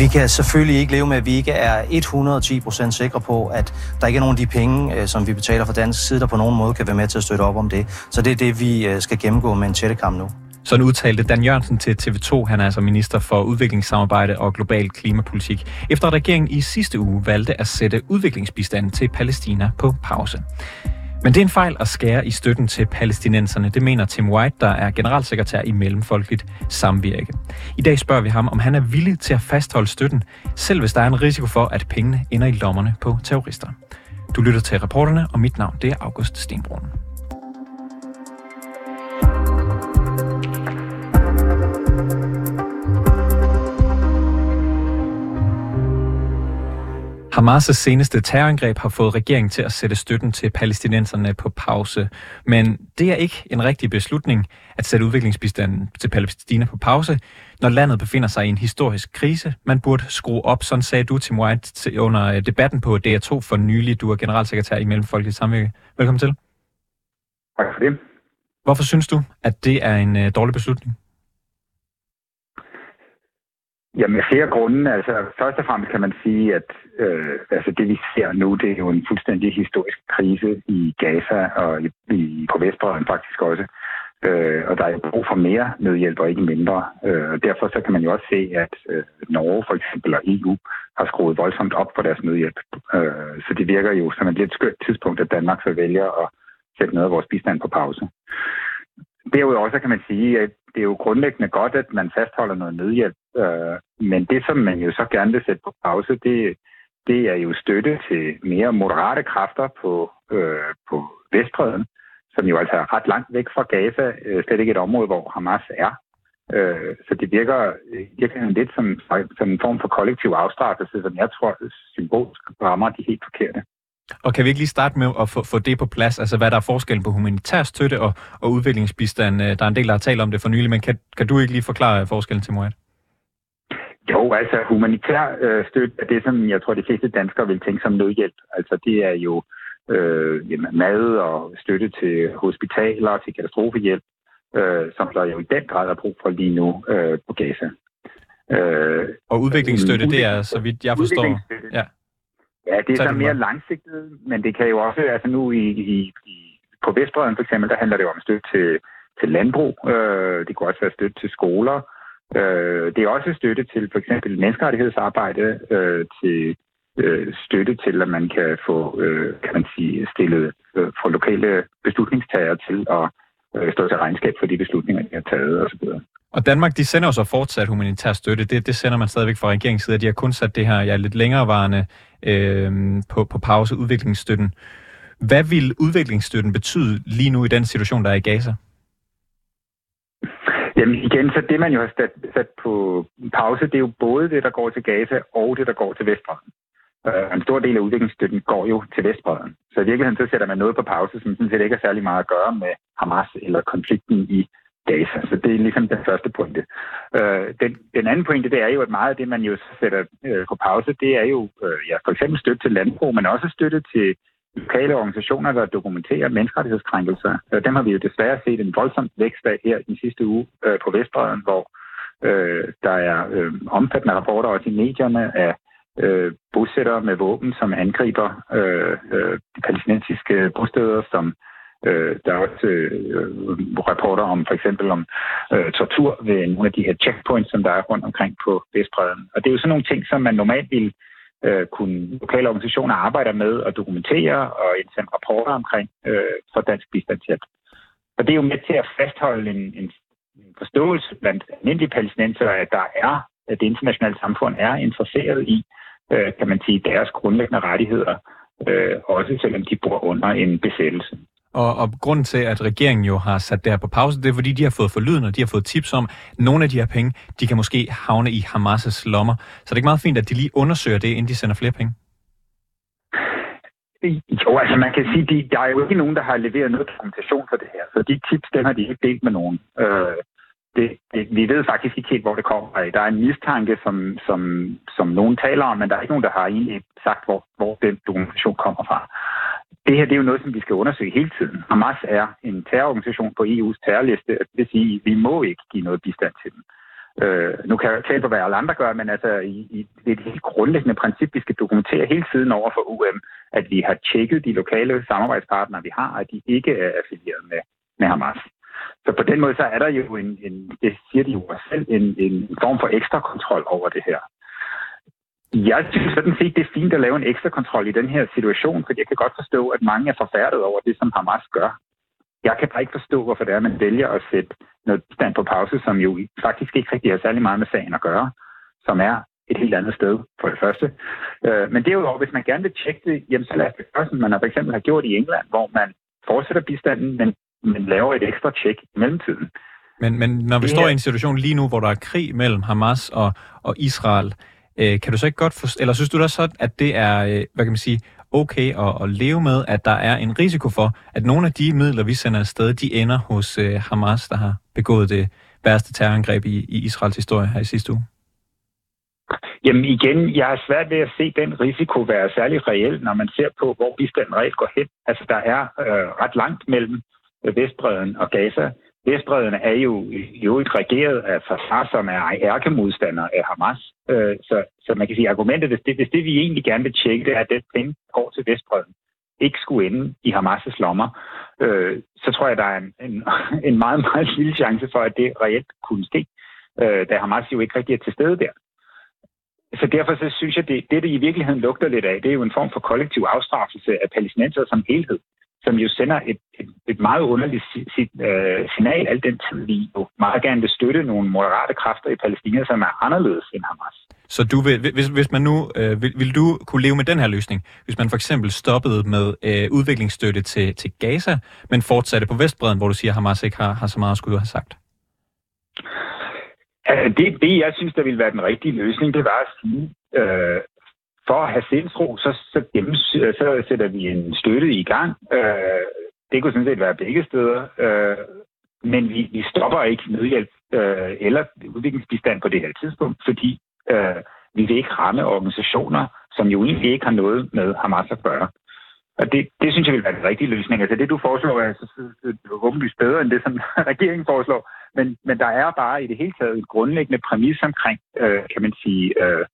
Vi kan selvfølgelig ikke leve med, at vi ikke er 110% sikre på, at der ikke er nogen af de penge, øh, som vi betaler fra dansk side, der på nogen måde kan være med til at støtte op om det. Så det er det, vi øh, skal gennemgå med en tættekamp nu. Sådan udtalte Dan Jørgensen til TV2. Han er altså minister for udviklingssamarbejde og global klimapolitik, efter at regeringen i sidste uge valgte at sætte udviklingsbistanden til Palæstina på pause. Men det er en fejl at skære i støtten til palæstinenserne, det mener Tim White, der er generalsekretær i Mellemfolkeligt Samvirke. I dag spørger vi ham, om han er villig til at fastholde støtten, selv hvis der er en risiko for, at pengene ender i lommerne på terrorister. Du lytter til reporterne, og mit navn det er August Stenbrun. Hamas' seneste terrorangreb har fået regeringen til at sætte støtten til palæstinenserne på pause. Men det er ikke en rigtig beslutning at sætte udviklingsbistanden til Palæstina på pause, når landet befinder sig i en historisk krise. Man burde skrue op, sådan sagde du, Tim White, under øh, debatten på DR2 for nylig. Du er generalsekretær i Mellemfolkeligt Samvirke. Velkommen til. Tak for det. Hvorfor synes du, at det er en øh, dårlig beslutning? Jamen, med flere grunde. Altså, først og fremmest kan man sige, at øh, altså det, vi ser nu, det er jo en fuldstændig historisk krise i Gaza og i, i, på Vestbredden faktisk også. Øh, og der er brug for mere nødhjælp og ikke mindre. Øh, og derfor så kan man jo også se, at øh, Norge for eksempel og EU har skruet voldsomt op for deres nødhjælp. Øh, så det virker jo som et lidt skørt tidspunkt, at Danmark så vælger at sætte noget af vores bistand på pause. Derudover så kan man sige, at det er jo grundlæggende godt, at man fastholder noget nødhjælp. Øh, men det, som man jo så gerne vil sætte på pause, det, det er jo støtte til mere moderate kræfter på, øh, på Vestbreden, som jo altså er ret langt væk fra Gaza, øh, slet ikke et område, hvor Hamas er. Øh, så det virker virkelig lidt som, som en form for kollektiv afstraffelse, som jeg tror symbolsk rammer de helt forkerte. Og kan vi ikke lige starte med at få, få det på plads, altså hvad der er forskellen på humanitær støtte og, og udviklingsbistand? Øh, der er en del, der har talt om det for nylig, men kan, kan du ikke lige forklare forskellen til Moat? Jo, altså humanitær øh, støtte er det, som jeg tror, de fleste danskere vil tænke som nødhjælp. Altså det er jo øh, jamen, mad og støtte til hospitaler, til katastrofehjælp, øh, som der jo i den grad er brug for lige nu øh, på Gaza. Øh, og udviklingsstøtte, det er, så vidt jeg forstår... Ja. Det er så mere langsigtet, men det kan jo også, altså nu i, i, i på Vestbreden for eksempel, der handler det jo om støtte til, til landbrug. Øh, det kunne også være støtte til skoler. Øh, det er også støtte til for eksempel menneskerettighedsarbejde, øh, til øh, støtte til, at man kan få, øh, kan man sige, stillet øh, for lokale beslutningstagere til at øh, stå til regnskab for de beslutninger, de har taget osv. Og Danmark, de sender jo så fortsat humanitær støtte. Det, det sender man stadigvæk fra regeringens side. De har kun sat det her ja, lidt længerevarende øh, på, på pause, udviklingsstøtten. Hvad vil udviklingsstøtten betyde lige nu i den situation, der er i Gaza? Jamen igen, så det man jo har sat, sat på pause, det er jo både det, der går til Gaza, og det, der går til Vestbredden. Uh, en stor del af udviklingsstøtten går jo til Vestbredden. Så i virkeligheden så sætter man noget på pause, som sådan set ikke har særlig meget at gøre med Hamas eller konflikten i data. Så det er ligesom den første pointe. Øh, den, den anden pointe, det er jo, at meget af det, man jo sætter øh, på pause, det er jo øh, ja, for eksempel støtte til landbrug, men også støtte til lokale organisationer, der dokumenterer menneskerettighedskrænkelser. Øh, dem har vi jo desværre set en voldsom vækst af her i sidste uge øh, på Vestbreden, hvor øh, der er øh, omfattende rapporter også i medierne af øh, bosættere med våben, som angriber øh, øh, de palæstinensiske bosteder, som Øh, der er også øh, rapporter om for eksempel om øh, tortur ved nogle af de her checkpoints, som der er rundt omkring på Vestbreden. Og det er jo sådan nogle ting, som man normalt vil øh, kunne lokale organisationer arbejder med at dokumentere og indsende rapporter omkring øh, for dansk bistandshjælp. Og det er jo med til at fastholde en, en, en forståelse blandt almindelige palæstinenser, at der er, at det internationale samfund er interesseret i, øh, kan man sige, deres grundlæggende rettigheder, øh, også selvom de bor under en besættelse. Og, og grunden til, at regeringen jo har sat det her på pause, det er fordi, de har fået forlyden, og de har fået tips om, at nogle af de her penge, de kan måske havne i Hamas' lommer. Så det er ikke meget fint, at de lige undersøger det, inden de sender flere penge. Jo, altså man kan sige, at der er jo ikke nogen, der har leveret noget dokumentation for det her. Så de tips, dem har de ikke delt med nogen. Øh, det, det, vi ved faktisk ikke helt, hvor det kommer af. Der er en mistanke, som, som, som nogen taler om, men der er ikke nogen, der har egentlig sagt, hvor, hvor den dokumentation kommer fra det her det er jo noget, som vi skal undersøge hele tiden. Hamas er en terrororganisation på EU's terrorliste. Det vil sige, at vi må ikke give noget bistand til dem. Øh, nu kan jeg tale på, hvad alle andre gør, men altså, i, i, det er et helt grundlæggende princip, vi skal dokumentere hele tiden over for UM, at vi har tjekket de lokale samarbejdspartnere, vi har, at de ikke er affilieret med, med Hamas. Så på den måde, så er der jo en, en det siger de jo selv, en, en form for ekstra kontrol over det her. Jeg synes sådan set, det er fint at lave en ekstra kontrol i den her situation, for jeg kan godt forstå, at mange er forfærdet over det, som Hamas gør. Jeg kan bare ikke forstå, hvorfor det er, at man vælger at sætte noget stand på pause, som jo faktisk ikke rigtig har særlig meget med sagen at gøre, som er et helt andet sted, for det første. Øh, men derudover, hvis man gerne vil tjekke det, jamen så lad os det gøre, som man har for eksempel har gjort i England, hvor man fortsætter bistanden, men, men laver et ekstra tjek i mellemtiden. Men, men når vi det står her... i en situation lige nu, hvor der er krig mellem Hamas og, og Israel, øh, kan du så ikke godt forstå, eller synes du da så, at det er, øh, hvad kan man sige, okay at, at leve med, at der er en risiko for, at nogle af de midler, vi sender afsted, de ender hos øh, Hamas, der har begået det værste terrorangreb i, i Israels historie her i sidste uge? Jamen igen, jeg har svært ved at se den risiko være særlig reel, når man ser på, hvor bistanden reelt går hen. Altså, der er øh, ret langt mellem Vestbreden og Gaza. Vestbreden er jo jo øvrigt regeret af Fatah, som er ærkemodstander af Hamas. Øh, så, så man kan sige, argumentet, hvis det, hvis det vi egentlig gerne vil tjekke, det er, at det penge går til Vestbreden, ikke skulle ende i Hamas' lommer, øh, så tror jeg, der er en, en, en meget, meget lille chance for, at det reelt kunne ske, øh, da Hamas jo ikke rigtig er til stede der. Så derfor så synes jeg, det, det, det i virkeligheden lugter lidt af, det er jo en form for kollektiv afstraffelse af palæstinenser som helhed som jo sender et, et, et meget underligt sit, øh, signal, al den tid vi jo meget gerne vil støtte nogle moderate kræfter i Palæstina, som er anderledes end Hamas. Så du vil, hvis, hvis man nu, øh, vil, vil du kunne leve med den her løsning, hvis man for eksempel stoppede med øh, udviklingsstøtte til, til Gaza, men fortsatte på Vestbreden, hvor du siger, at Hamas ikke har, har så meget at skulle have sagt? Det, det, jeg synes, der ville være den rigtige løsning, det var at sige, øh, for at have sindsro, så, så, gennems, så sætter vi en støtte i gang. Øh, det kunne sådan set være begge steder. Øh, men vi, vi stopper ikke nødhjælp øh, eller udviklingsbistand på det her tidspunkt, fordi øh, vi vil ikke ramme organisationer, som jo egentlig ikke har noget med Hamas at gøre. Og det, det synes jeg vil være den rigtige løsning. Altså det, du foreslår, er åbenlyst bedre end det, som regeringen foreslår. Men, men der er bare i det hele taget en grundlæggende præmis omkring, øh, kan man sige, øh,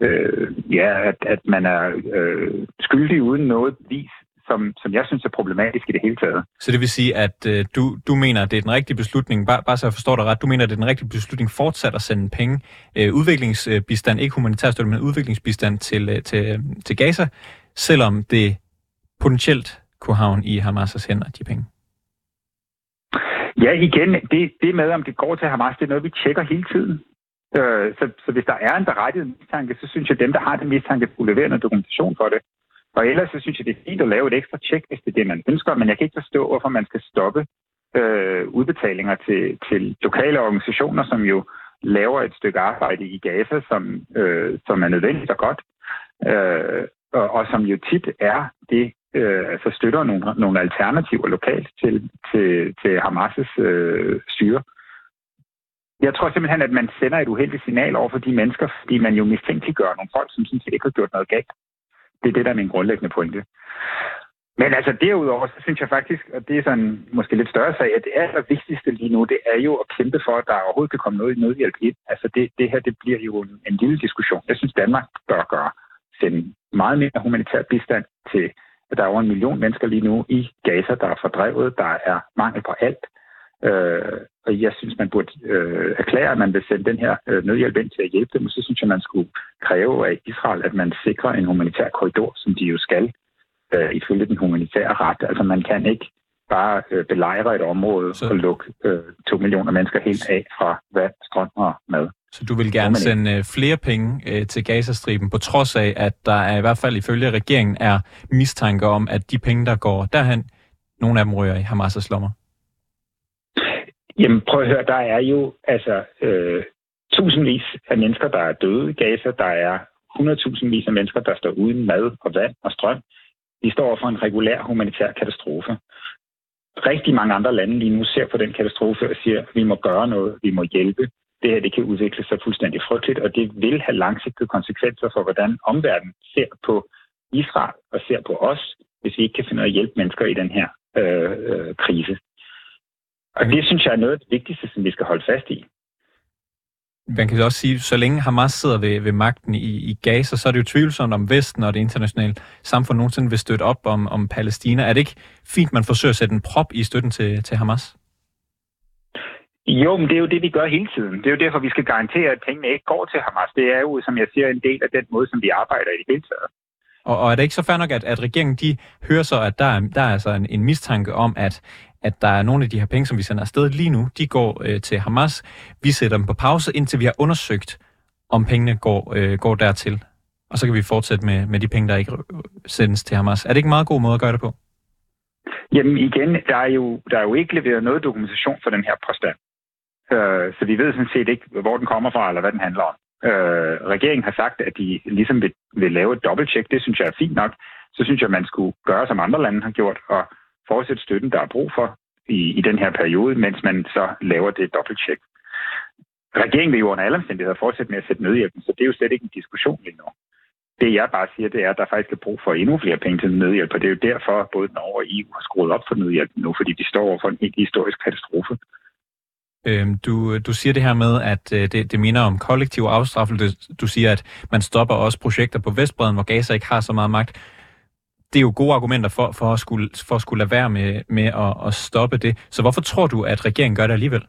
øh, ja, at, at man er øh, skyldig uden noget vis, som, som jeg synes er problematisk i det hele taget. Så det vil sige, at øh, du, du mener, at det er den rigtige beslutning, bare, bare så jeg forstår dig ret, du mener, at det er den rigtige beslutning fortsat at sende penge, øh, udviklingsbistand, ikke humanitær støtte, men udviklingsbistand til, øh, til, til Gaza, selvom det potentielt kunne havne i Hamas' hænder, de penge? Ja, igen, det, det med, om det går til Hamas, det er noget, vi tjekker hele tiden. Øh, så, så hvis der er en berettiget mistanke, så synes jeg, at dem, der har den mistanke, skulle levere noget dokumentation for det. Og ellers så synes jeg, det er fint at lave et ekstra tjek, hvis det er det, man ønsker, men jeg kan ikke forstå, hvorfor man skal stoppe øh, udbetalinger til, til lokale organisationer, som jo laver et stykke arbejde i Gaza, som, øh, som er nødvendigt og godt, øh, og, og som jo tit er det, øh, altså støtter nogle, nogle alternativer lokalt til, til, til Hamas' øh, styre. Jeg tror simpelthen, at man sender et uheldigt signal over for de mennesker, fordi man jo mistænkeliggør nogle folk, som sådan set ikke har gjort noget galt. Det er det, der er min grundlæggende pointe. Men altså derudover, så synes jeg faktisk, at det er sådan måske lidt større sag, at det allervigtigste lige nu, det er jo at kæmpe for, at der overhovedet kan komme noget i nødhjælp ind. Altså det, det her, det bliver jo en, en lille diskussion. Jeg synes, Danmark bør gøre sende meget mere humanitær bistand til at der er over en million mennesker lige nu i Gaza, der er fordrevet. Der er mangel på alt. Øh, og jeg synes, man burde øh, erklære, at man vil sende den her øh, nødhjælp ind til at hjælpe dem. Og så synes jeg, man skulle kræve af Israel, at man sikrer en humanitær korridor, som de jo skal, øh, ifølge den humanitære ret. Altså man kan ikke bare øh, belejre et område så... og lukke øh, to millioner mennesker helt af fra vand, strøm og mad. Så du vil gerne sende øh, flere penge øh, til Gazastriben, på trods af, at der er i hvert fald ifølge regeringen er mistanke om, at de penge, der går derhen, nogle af dem rører i Hamas' lommer? Jamen prøv at høre, der er jo altså øh, tusindvis af mennesker, der er døde i Gaza. Der er 100.000 af mennesker, der står uden mad og vand og strøm. Vi står for en regulær humanitær katastrofe. Rigtig mange andre lande lige nu ser på den katastrofe og siger, at vi må gøre noget, vi må hjælpe det her det kan udvikle sig fuldstændig frygteligt, og det vil have langsigtede konsekvenser for, hvordan omverdenen ser på Israel og ser på os, hvis vi ikke kan finde ud af at hjælpe mennesker i den her øh, øh, krise. Og det synes jeg er noget af det vigtigste, som vi skal holde fast i. man kan også sige, så længe Hamas sidder ved, ved magten i, i Gaza, så er det jo tvivlsomt om Vesten og det internationale samfund nogensinde vil støtte op om, om Palæstina. Er det ikke fint, man forsøger at sætte en prop i støtten til, til Hamas? Jo, men det er jo det, vi gør hele tiden. Det er jo derfor, vi skal garantere, at pengene ikke går til Hamas. Det er jo, som jeg siger, en del af den måde, som vi arbejder i det hele taget. Og, og er det ikke så fair nok, at, at regeringen de hører så, at der er, der er altså en, en mistanke om, at, at der er nogle af de her penge, som vi sender afsted lige nu, de går øh, til Hamas. Vi sætter dem på pause, indtil vi har undersøgt, om pengene går, øh, går dertil. Og så kan vi fortsætte med, med de penge, der ikke sendes til Hamas. Er det ikke en meget god måde at gøre det på? Jamen igen, der er jo, der er jo ikke leveret noget dokumentation for den her påstand. Øh, så vi ved sådan set ikke, hvor den kommer fra, eller hvad den handler om. Øh, regeringen har sagt, at de ligesom vil, vil lave et dobbelttjek. Det synes jeg er fint nok. Så synes jeg, at man skulle gøre, som andre lande har gjort, og fortsætte støtten, der er brug for i, i den her periode, mens man så laver det dobbelttjek. Regeringen vil jo under alle omstændigheder fortsætte med at sætte nødhjælpen, så det er jo slet ikke en diskussion lige nu. Det jeg bare siger, det er, at der faktisk er brug for endnu flere penge til nødhjælp, og det er jo derfor, at både Norge og EU har skruet op for nødhjælpen nu, fordi de står over for en helt historisk katastrofe. Øhm, du, du siger det her med, at øh, det, det minder om kollektiv afstraffelse. Du siger, at man stopper også projekter på Vestbreden, hvor Gaza ikke har så meget magt. Det er jo gode argumenter for, for, at, skulle, for at skulle lade være med, med at, at stoppe det. Så hvorfor tror du, at regeringen gør det alligevel?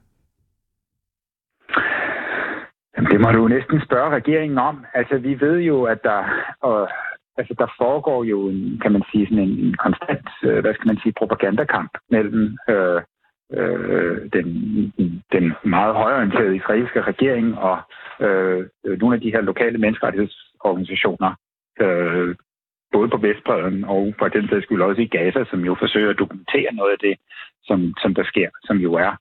Jamen, det må du næsten spørge regeringen om. Altså, vi ved jo, at der, og, altså, der foregår jo en, kan man sige, sådan en, en konstant, øh, hvad skal man sige, propagandakamp mellem øh, øh, den, den meget højorienterede israelske regering og øh, øh nogle af de her lokale menneskerettighedsorganisationer, øh, både på Vestbreden og på den sags skyld også i Gaza, som jo forsøger at dokumentere noget af det, som, som der sker, som jo er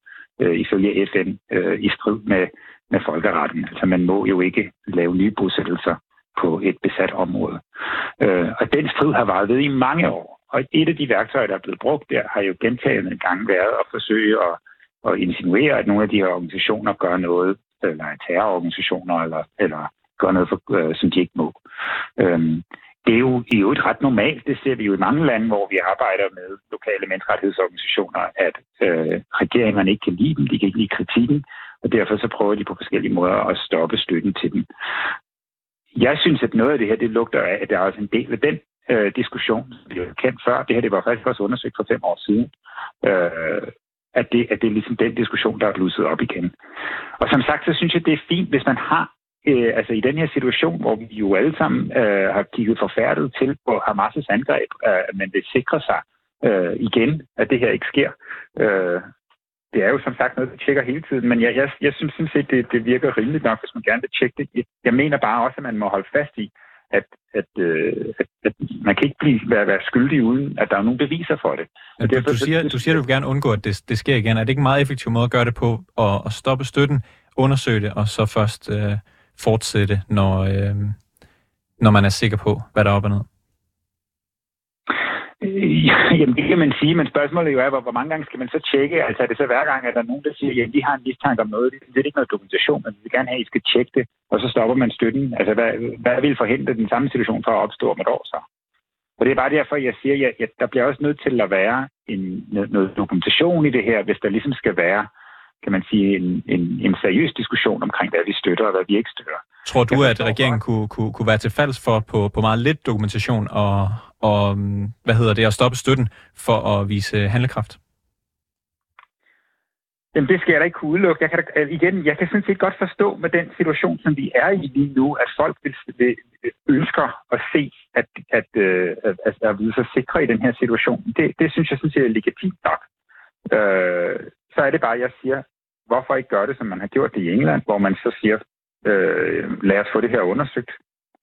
øh, ifølge FN øh, i strid med, med folkeretten. Altså man må jo ikke lave nye bosættelser på et besat område. Øh, og den strid har varet ved i mange år. Og et af de værktøjer, der er blevet brugt der, har jo gentagende gange været at forsøge at, at insinuere, at nogle af de her organisationer gør noget, eller er terrororganisationer, eller, eller gør noget, for, øh, som de ikke må. Øhm, det er jo i øvrigt ret normalt. Det ser vi jo i mange lande, hvor vi arbejder med lokale menneskerettighedsorganisationer, at øh, regeringerne ikke kan lide dem, de kan ikke lide kritikken, og derfor så prøver de på forskellige måder at stoppe støtten til dem. Jeg synes, at noget af det her, det lugter af, at der er også en del af den øh, diskussion, som vi har kendt før. Det her det var faktisk også undersøgt for fem år siden. Øh, at det, at det er ligesom den diskussion, der er blusset op igen. Og som sagt, så synes jeg, det er fint, hvis man har, øh, altså i den her situation, hvor vi jo alle sammen øh, har kigget forfærdet til på Hamas' angreb, øh, at man vil sikre sig øh, igen, at det her ikke sker. Øh, det er jo som sagt noget, vi tjekker hele tiden, men jeg, jeg, jeg synes sådan set, det, det virker rimeligt nok, hvis man gerne vil tjekke det. Jeg mener bare også, at man må holde fast i, at, at, øh, at, at man kan ikke blive, være, være skyldig, uden at der er nogen beviser for det. Ja, du, derfor, du, siger, du siger, at du vil gerne undgå, at det, det sker igen. Er det ikke en meget effektiv måde at gøre det på, at, at stoppe støtten, undersøge det, og så først øh, fortsætte, når, øh, når man er sikker på, hvad der er op og ned? Øh, jamen, det kan man sige, men spørgsmålet jo er, hvor, hvor mange gange skal man så tjekke? Altså er det så hver gang, at der er nogen, der siger, at vi har en mistanke om noget, det er ikke noget dokumentation, men vi vil gerne have, at I skal tjekke det, og så stopper man støtten. Altså, hvad, hvad vil forhindre den samme situation fra at opstå om et år så? Og det er bare derfor, jeg siger, at ja, der bliver også nødt til at være en, noget dokumentation i det her, hvis der ligesom skal være kan man sige, en, en, en seriøs diskussion omkring, hvad vi støtter og hvad vi ikke støtter. Tror du, at regeringen kunne, kunne, kunne være til falds for på, på meget lidt dokumentation og, og hvad hedder det, at stoppe støtten for at vise handlekraft? Jamen, det skal jeg da ikke kunne udelukke. Jeg kan da, igen, jeg kan sådan set godt forstå med den situation, som vi er i lige nu, at folk vil, vil, ønsker at se, at, at, øh, at, at, at vide sig sikre i den her situation. Det, det synes jeg sådan set er legitimt nok. Øh, så er det bare, at jeg siger, hvorfor ikke gøre det, som man har gjort det i England, hvor man så siger, øh, lad os få det her undersøgt.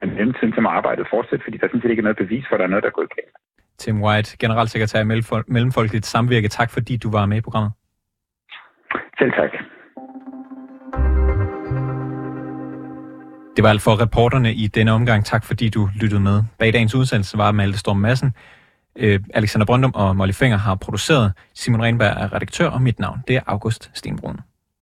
Men mellemtiden til arbejdet fortsætte, fordi der synes jeg ikke er noget bevis for, at der er noget, der er gået galt. Tim White, generalsekretær i Mellemfolkeligt Samvirke. Tak fordi du var med i programmet. Selv tak. Det var alt for reporterne i denne omgang. Tak fordi du lyttede med. Bag dagens udsendelse var Malte Storm Madsen. Øh, Alexander Brøndum og Molly Finger har produceret. Simon Renberg er redaktør, og mit navn det er August Stenbrun.